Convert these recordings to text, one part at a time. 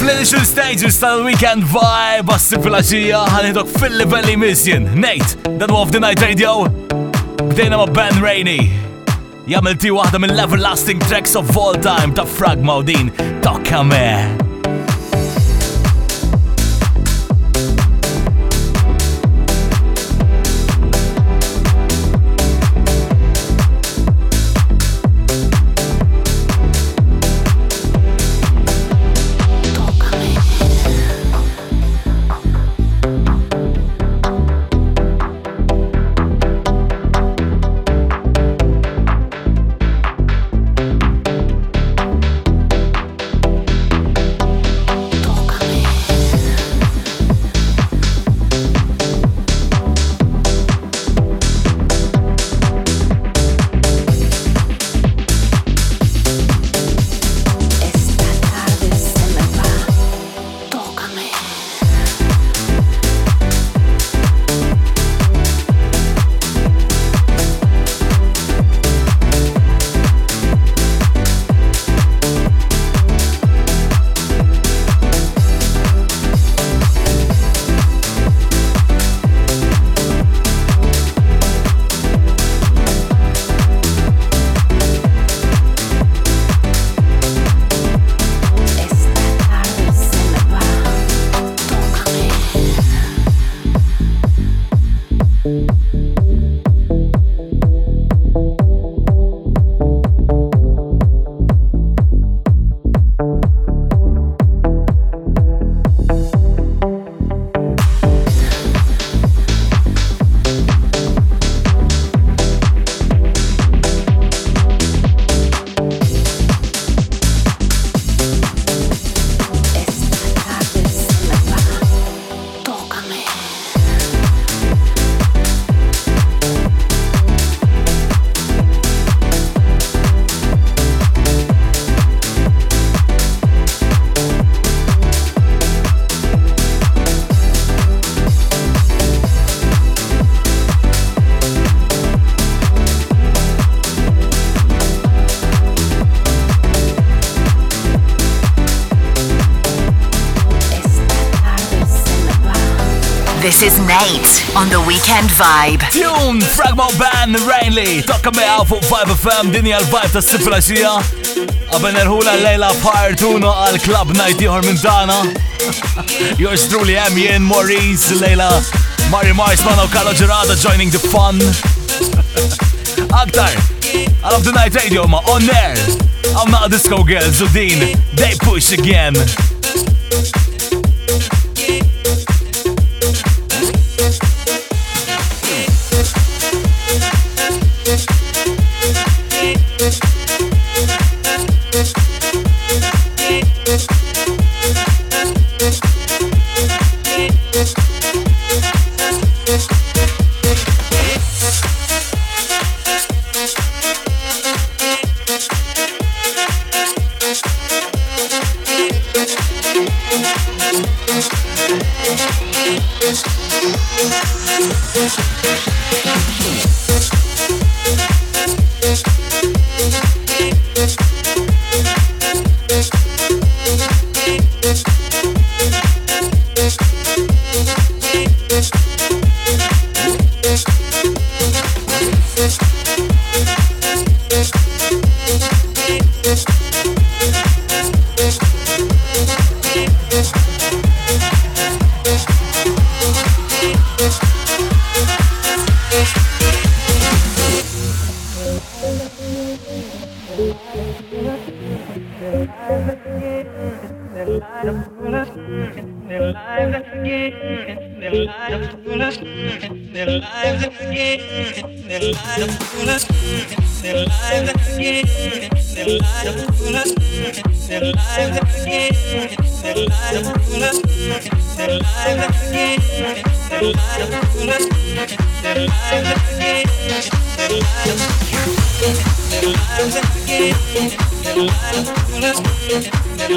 Fl-initial stages tal-weekend vibe Bassi fil-ħaxija ħanidok fil-livelli misjen Nate, dan of the night radio Bdejna ma' Ben Rainey Jamil ti waħda mill-everlasting tracks of all time ta' Fragma u din ta' Kamer 8 on the weekend vibe. Tune Fragmo Band Rainley. Dokka me għaw fuq 5 FM dinja l-vibe ta' s-sifra xija. Għaben erħula lejla part 1 al Club Night jħor minn Yours truly am Ian Maurice, Leila, Mari Mars, Mano Carlo Gerada joining the fun. Aktar, għal of the night radio ma on air. I'm not a disco girl, Zudin, they push again.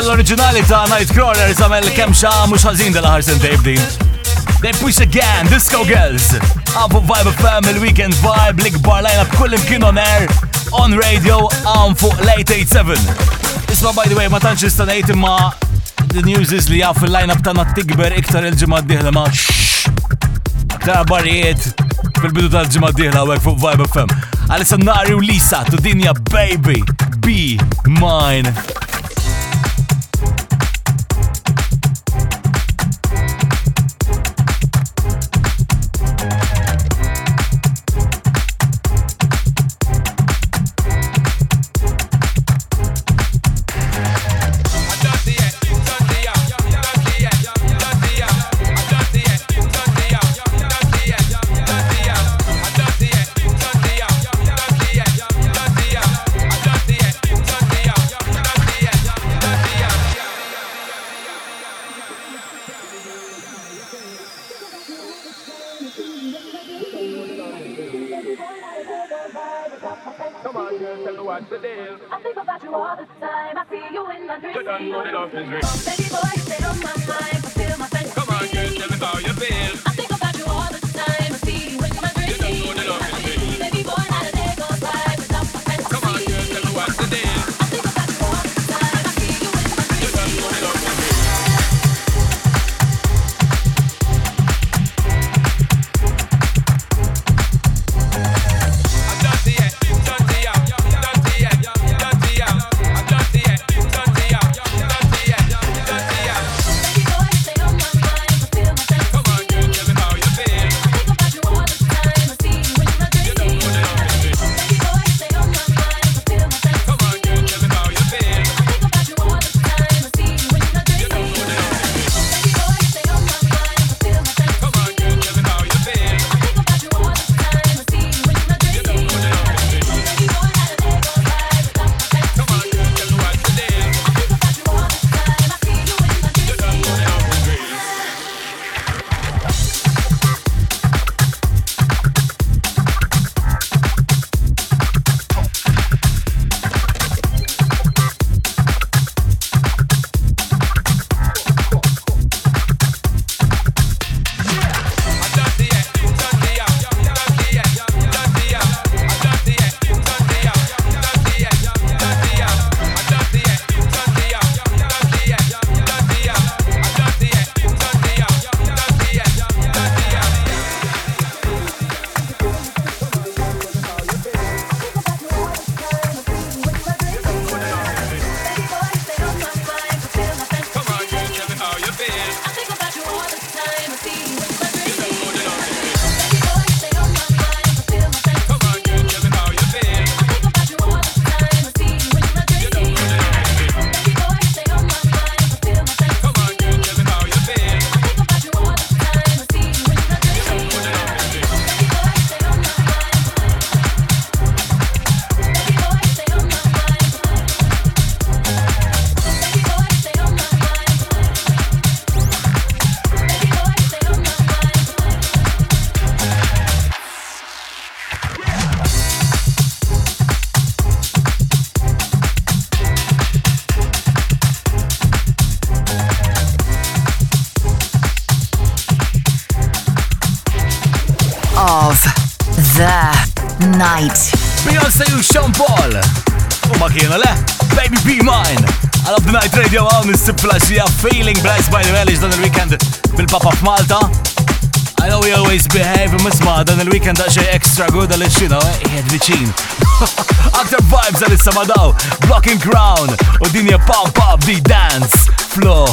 Issa l originali ta' Nightcrawler samel kemxa mux ħazin dal-ħarsen tape din. They push again, Disco Girls. Abu Vibe FM, il-Weekend Vibe, bar line up kullim imkien on air, on radio, għan fuq late 87. Isma by the way, ma tantx istanajt imma the news is li għaf il-lajna b'tana tikber iktar il-ġimma d-dihla ma Aktar barijiet fil-bidu tal-ġimma d-dihla għek fuq Vibe FM. Alissa nari u Lisa, tu dinja baby, be mine. the Night Radio għaw nissibla xija Feeling blessed by the Village dan il-weekend bil-Papa f'Malta. I know we always behave misma dan il-weekend għaxej extra good għal xina jgħed viċin. Aktar vibes għal issa madaw, blocking ground u dinja pop pop di dance flow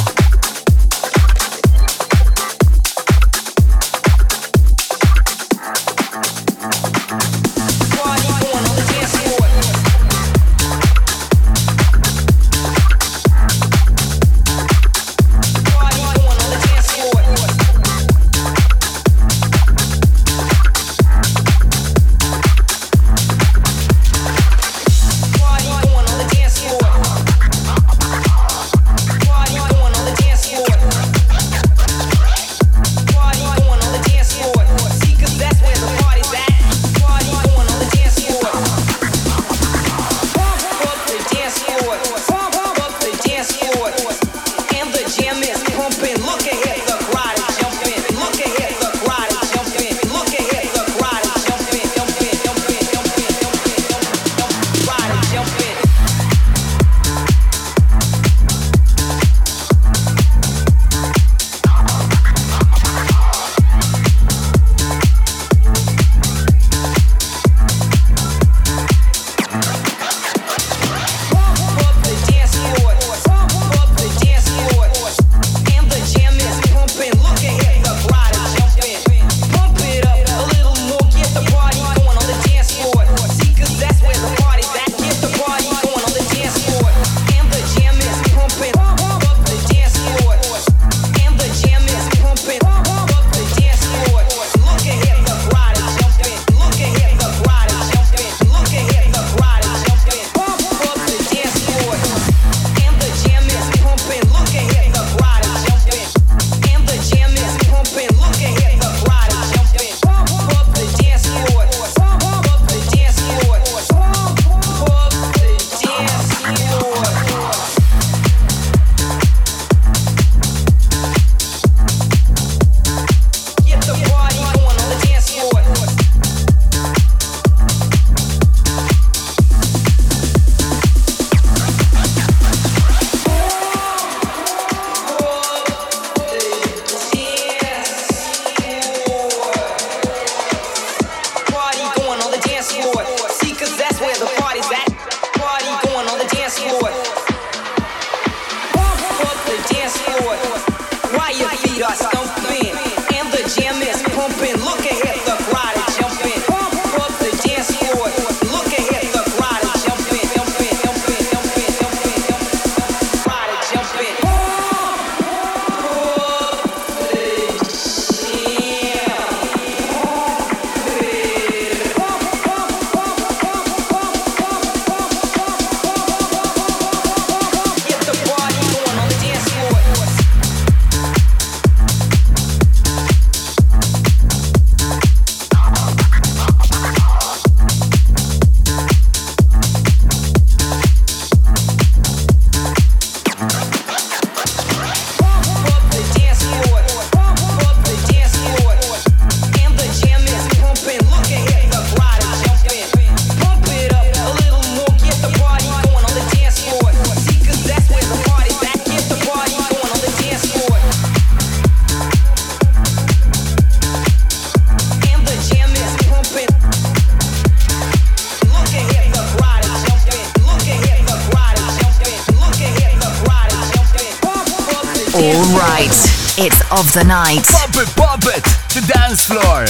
of the night. Pop it, pop it, the dance floor.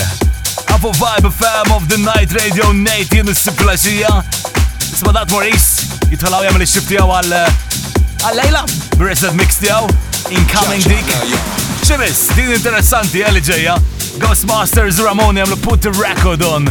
Apo Vibe fam of the Night Radio Nate jien is-siplaxija. Isma' dat Maurice jitħalaw jagħmel ix-xift tiegħu għal għal rest of mixed tiegħu incoming dik. Ximis, din interessanti għalli LJ Ghostmasters Ramon jagħmlu put the record on.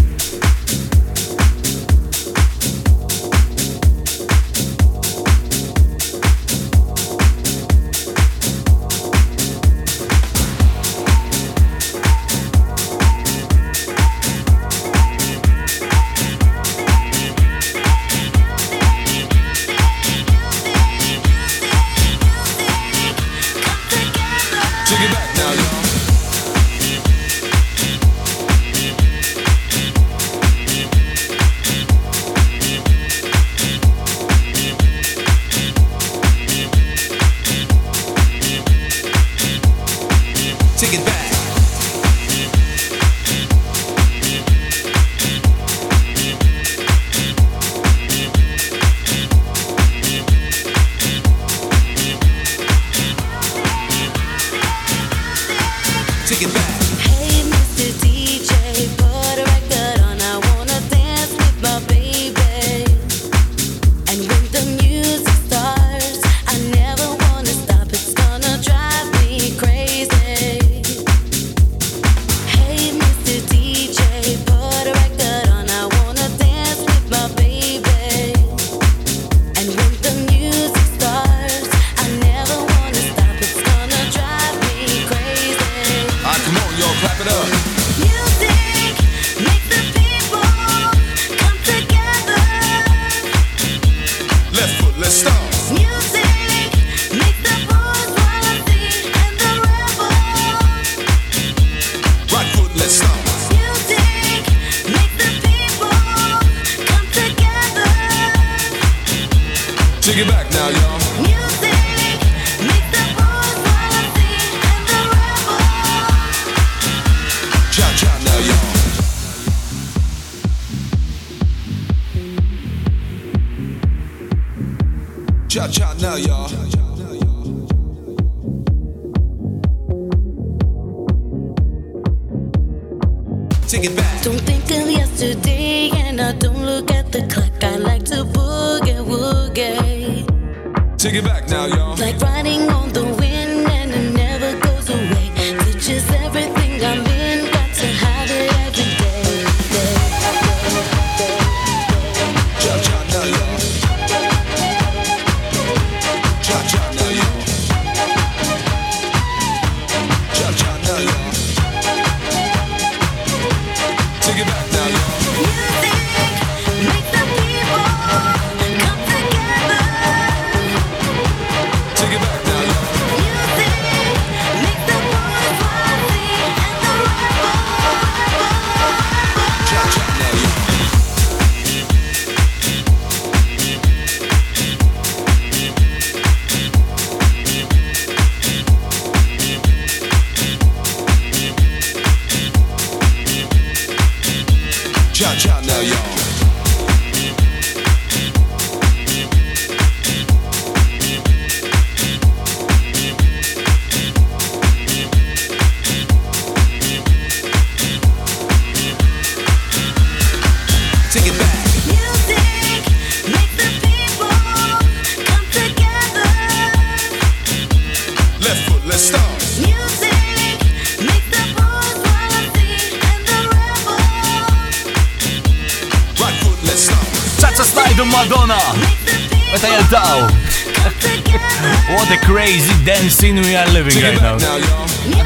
we are living right now.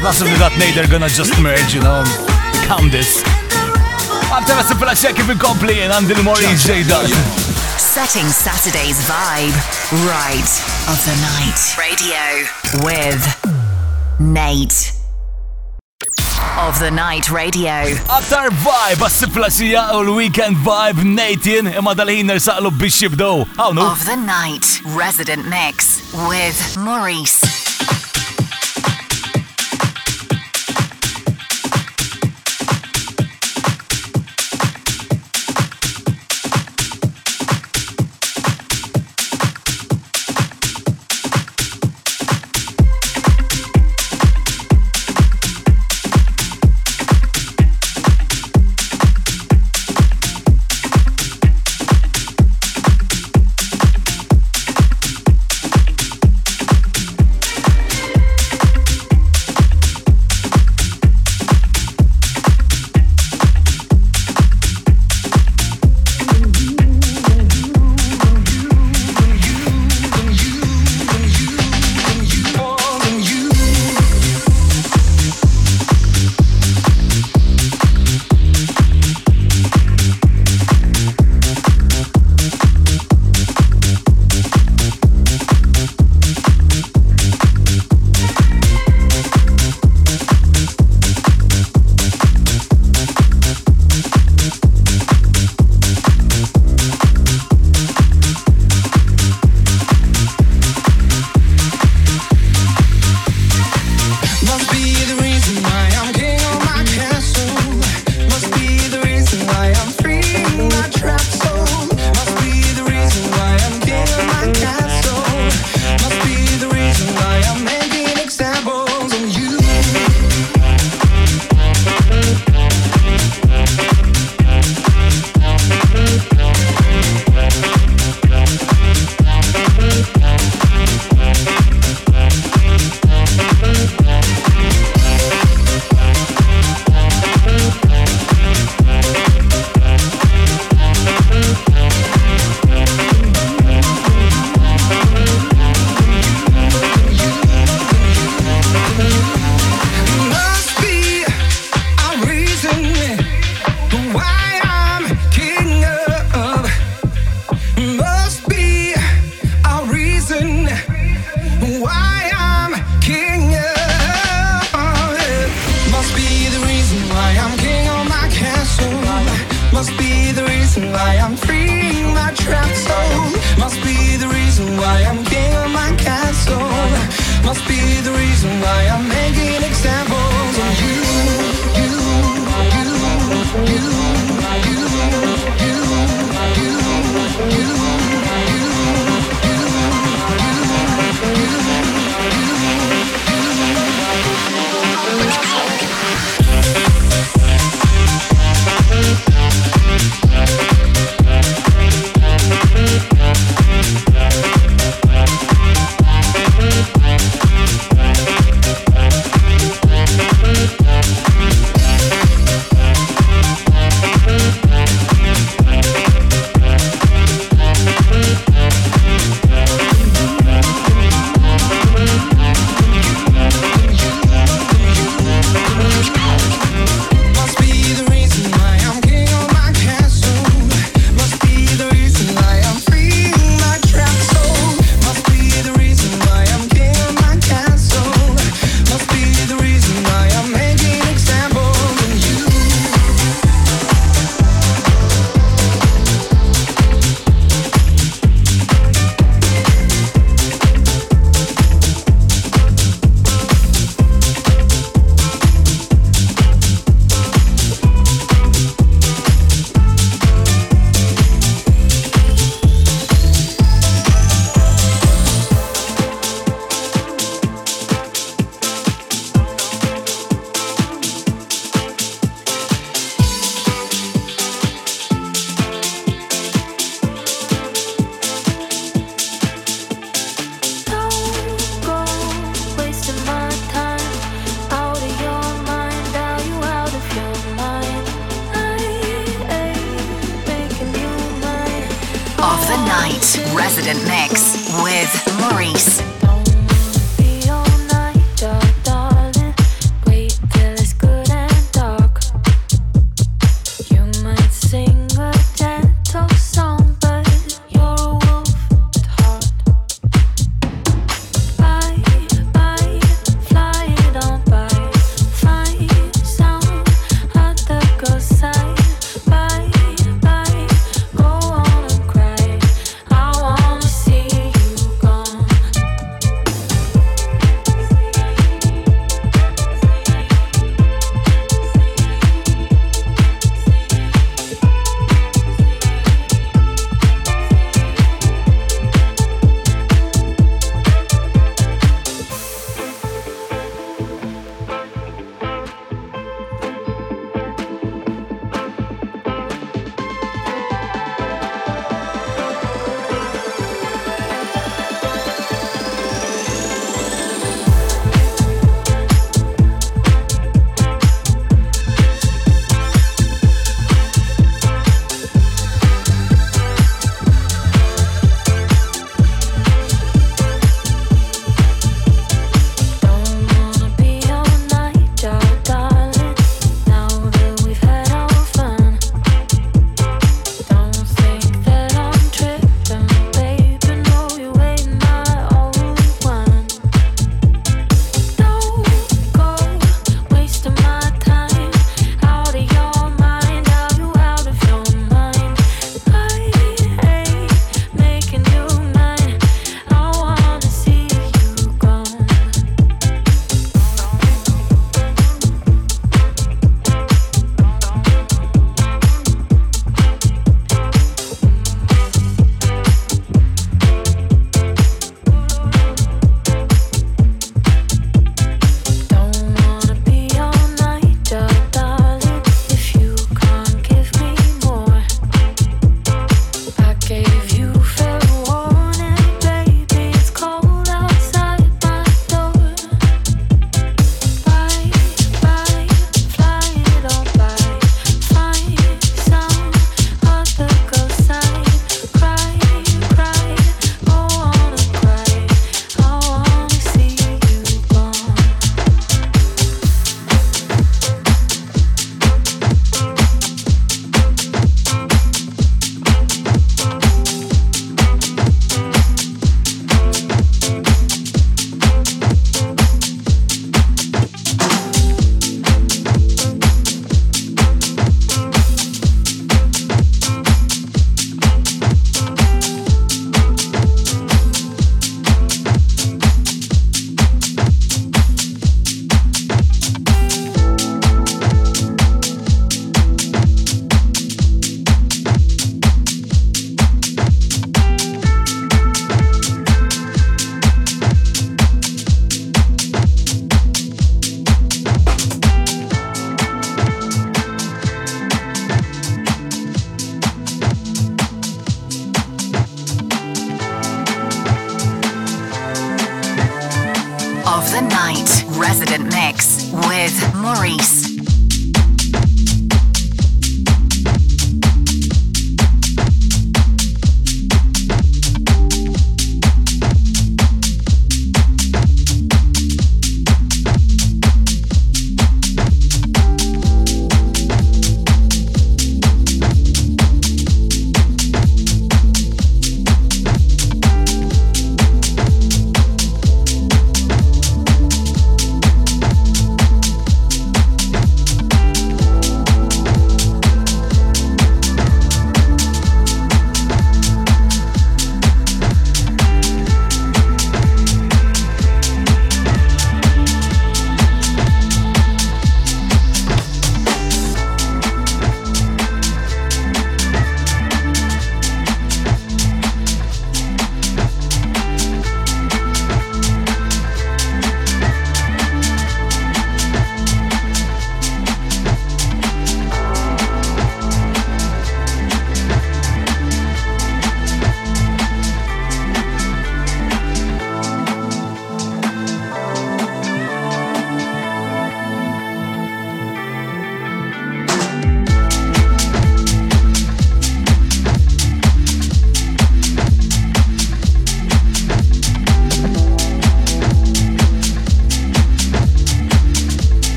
Possibly that they're gonna just merge, you know, become this. Mam teraz placiaki wykopli and Andil Mori i J. Dot. Setting Saturday's vibe right of the night. Radio with Nate of the Night Radio. Aktar vibe, għas-siplaxija u l-weekend vibe nejtien imma dal-ħin Of the Night Resident Mix with Maurice.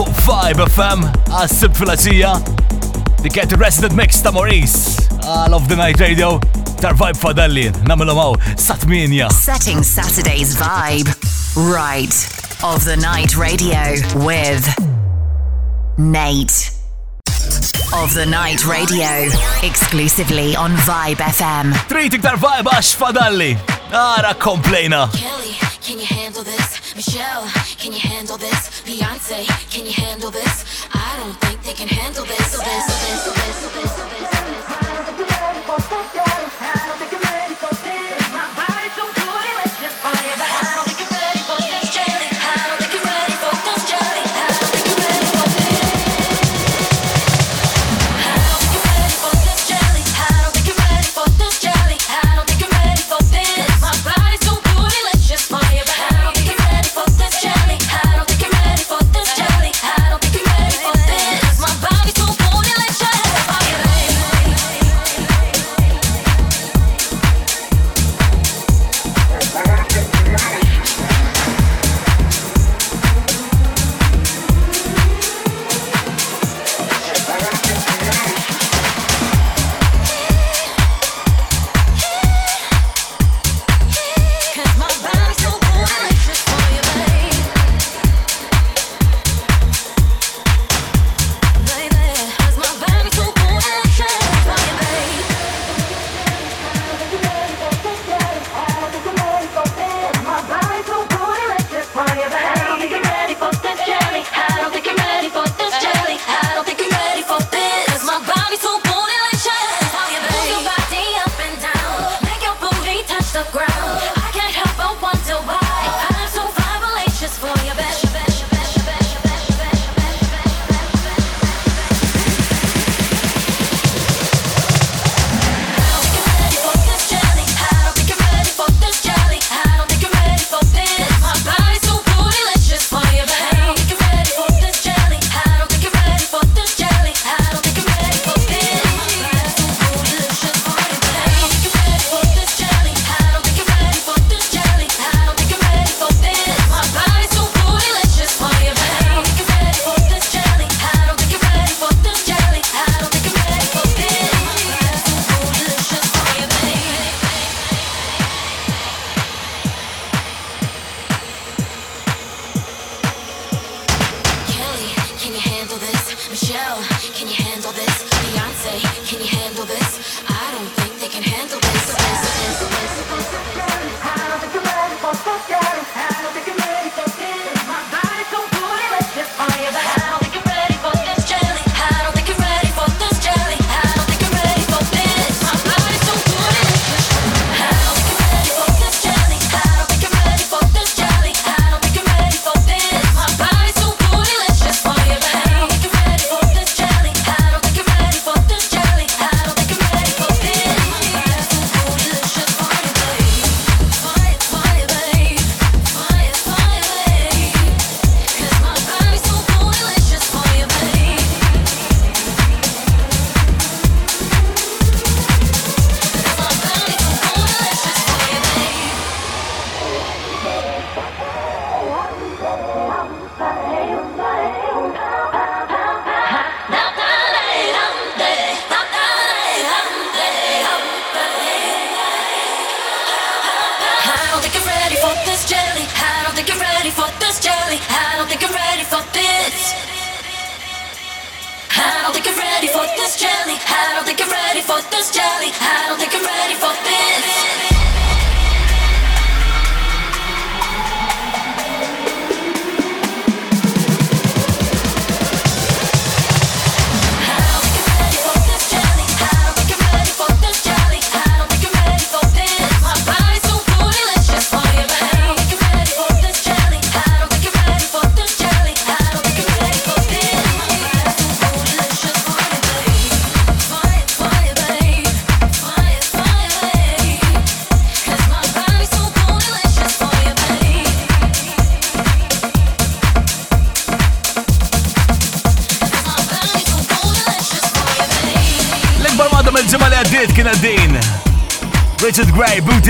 104.5 FM għas sib fil-azija get the Resident Mix ta' Maurice love the Night Radio tar vibe fadalli namilu maw satminja Setting Saturday's vibe right of the Night Radio with Nate of the Night Radio exclusively on Vibe FM Tritik tiktar vibe għax fadalli Ara ah, Complainer Kelly, can you handle this? Michelle, can you handle this? Beyonce, can you handle this? I don't think they can handle this. So this, so this, so this, so this, so this.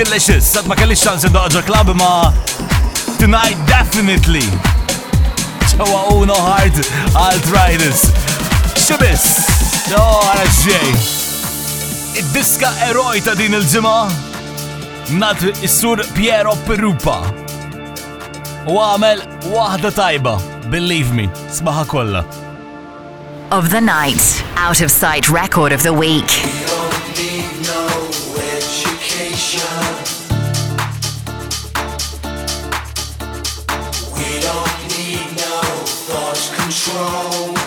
delicious Sad ma kelli xans indoqġa klab ma Tonight definitely Ċawa uno hard arthritis Xibis No, għara ġej Id-diska eroj ta' din il-ġima Nat is Piero Perupa U għamel wahda tajba Believe me, smaha kolla Of the night, out of sight record of the week. strong.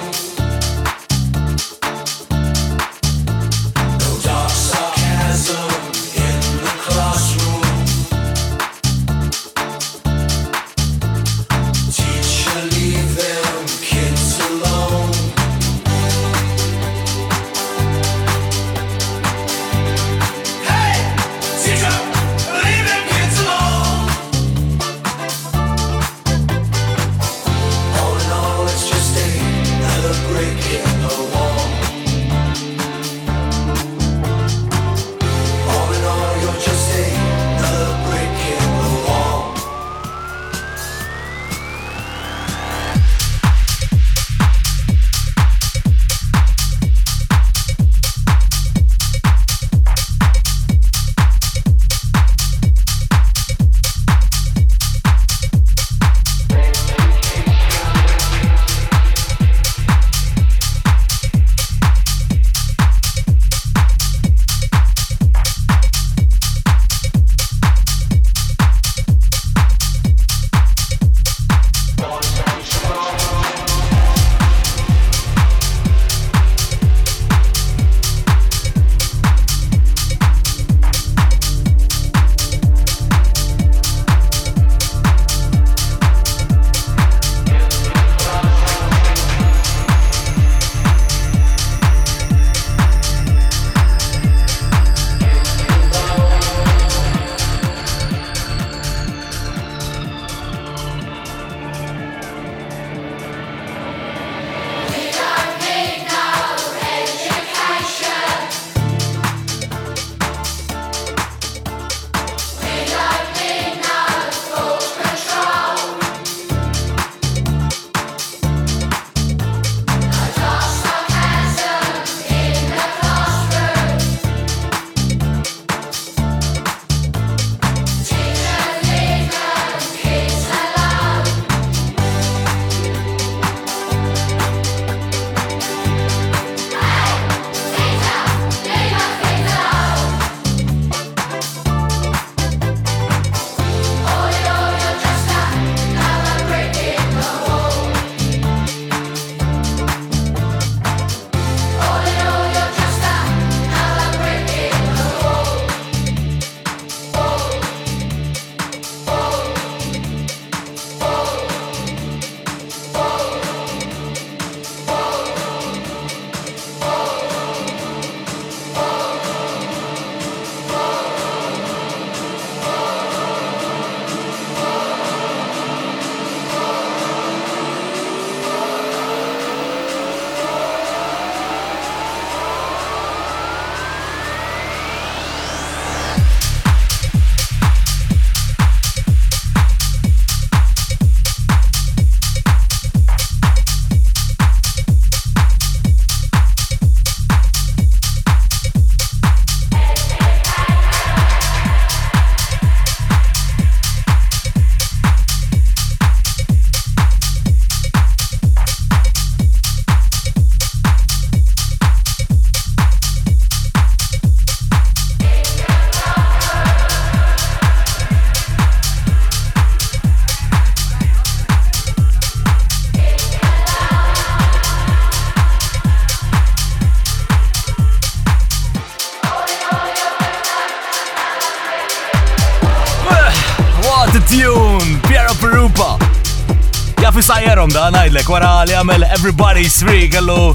sekonda ngħidlek wara li għamel Everybody Three kellu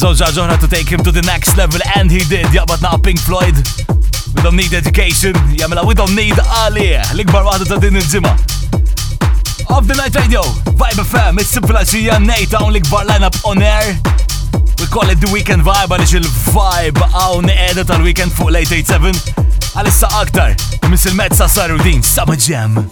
żewġa ġoħra to take him to the next level and he did jaqbad naqa' Pink Floyd. We don't need education, jagħmilha we don't need għalih l-ikbar waħda ta' din il-ġimgħa. Of the Night Radio, Vibe FM, it's simple as fil-għaxija Nate hawn bar ikbar lineup on air. We call it the weekend vibe għaliex il-vibe hawn qiegħda tal-weekend fuq late 87 għalissa aktar. Miss il-mezza saru din, Summer Jam.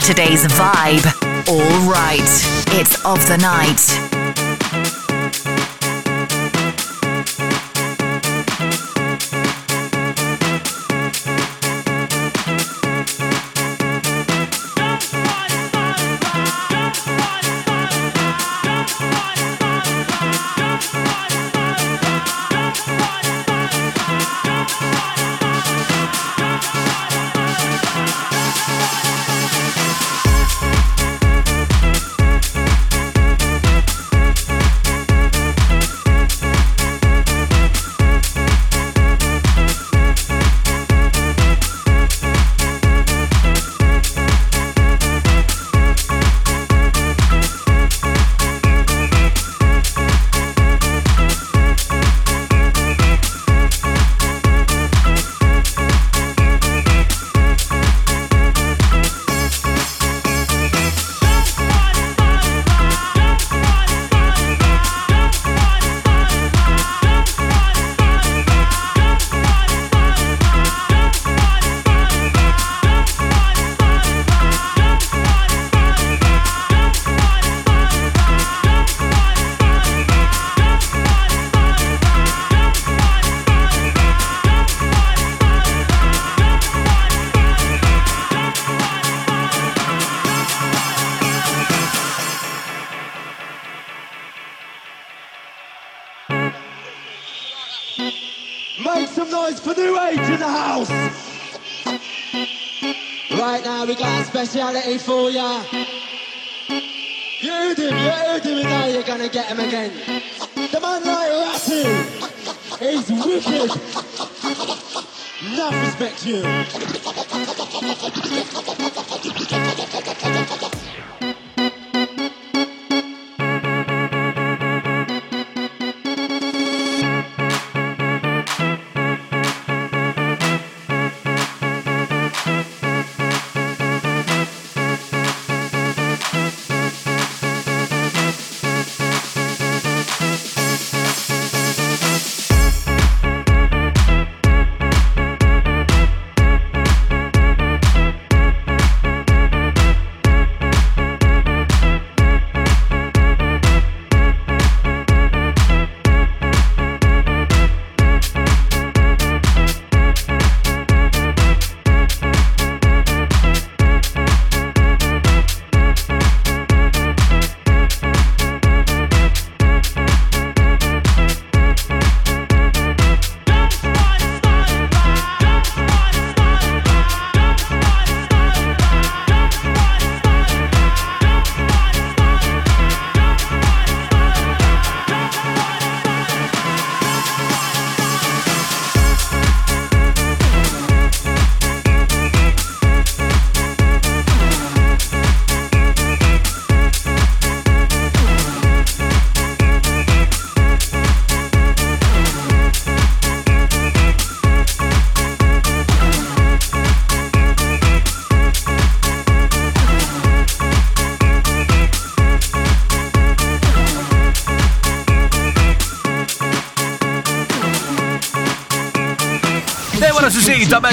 Saturday's vibe. All right, it's of the night.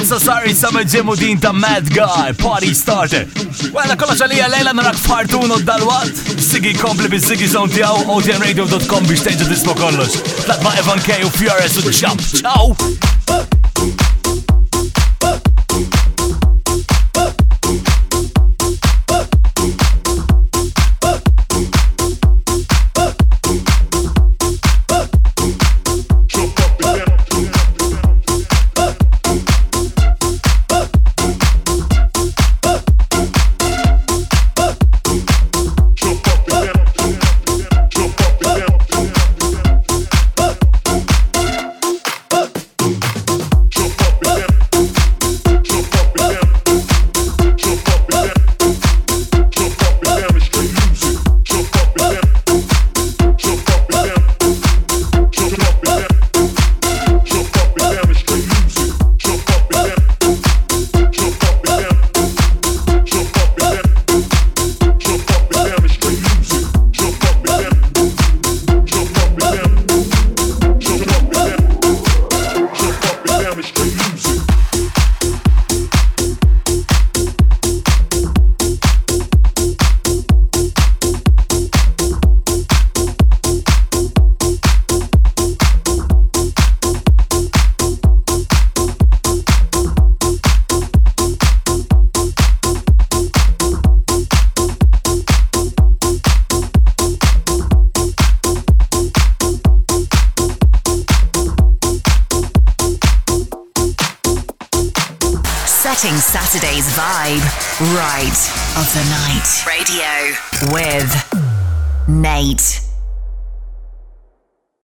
I'm so sorry, summer ġemu din ta' mad guy, party starter. Wella kolla ċalija lejla narak fartun dal-wat. Sigi kompli bi Sigi zon tijaw, otmradio.com biex tenġu dispo kollox. Tlatma Evan K u Fiores u ġamp. Ciao!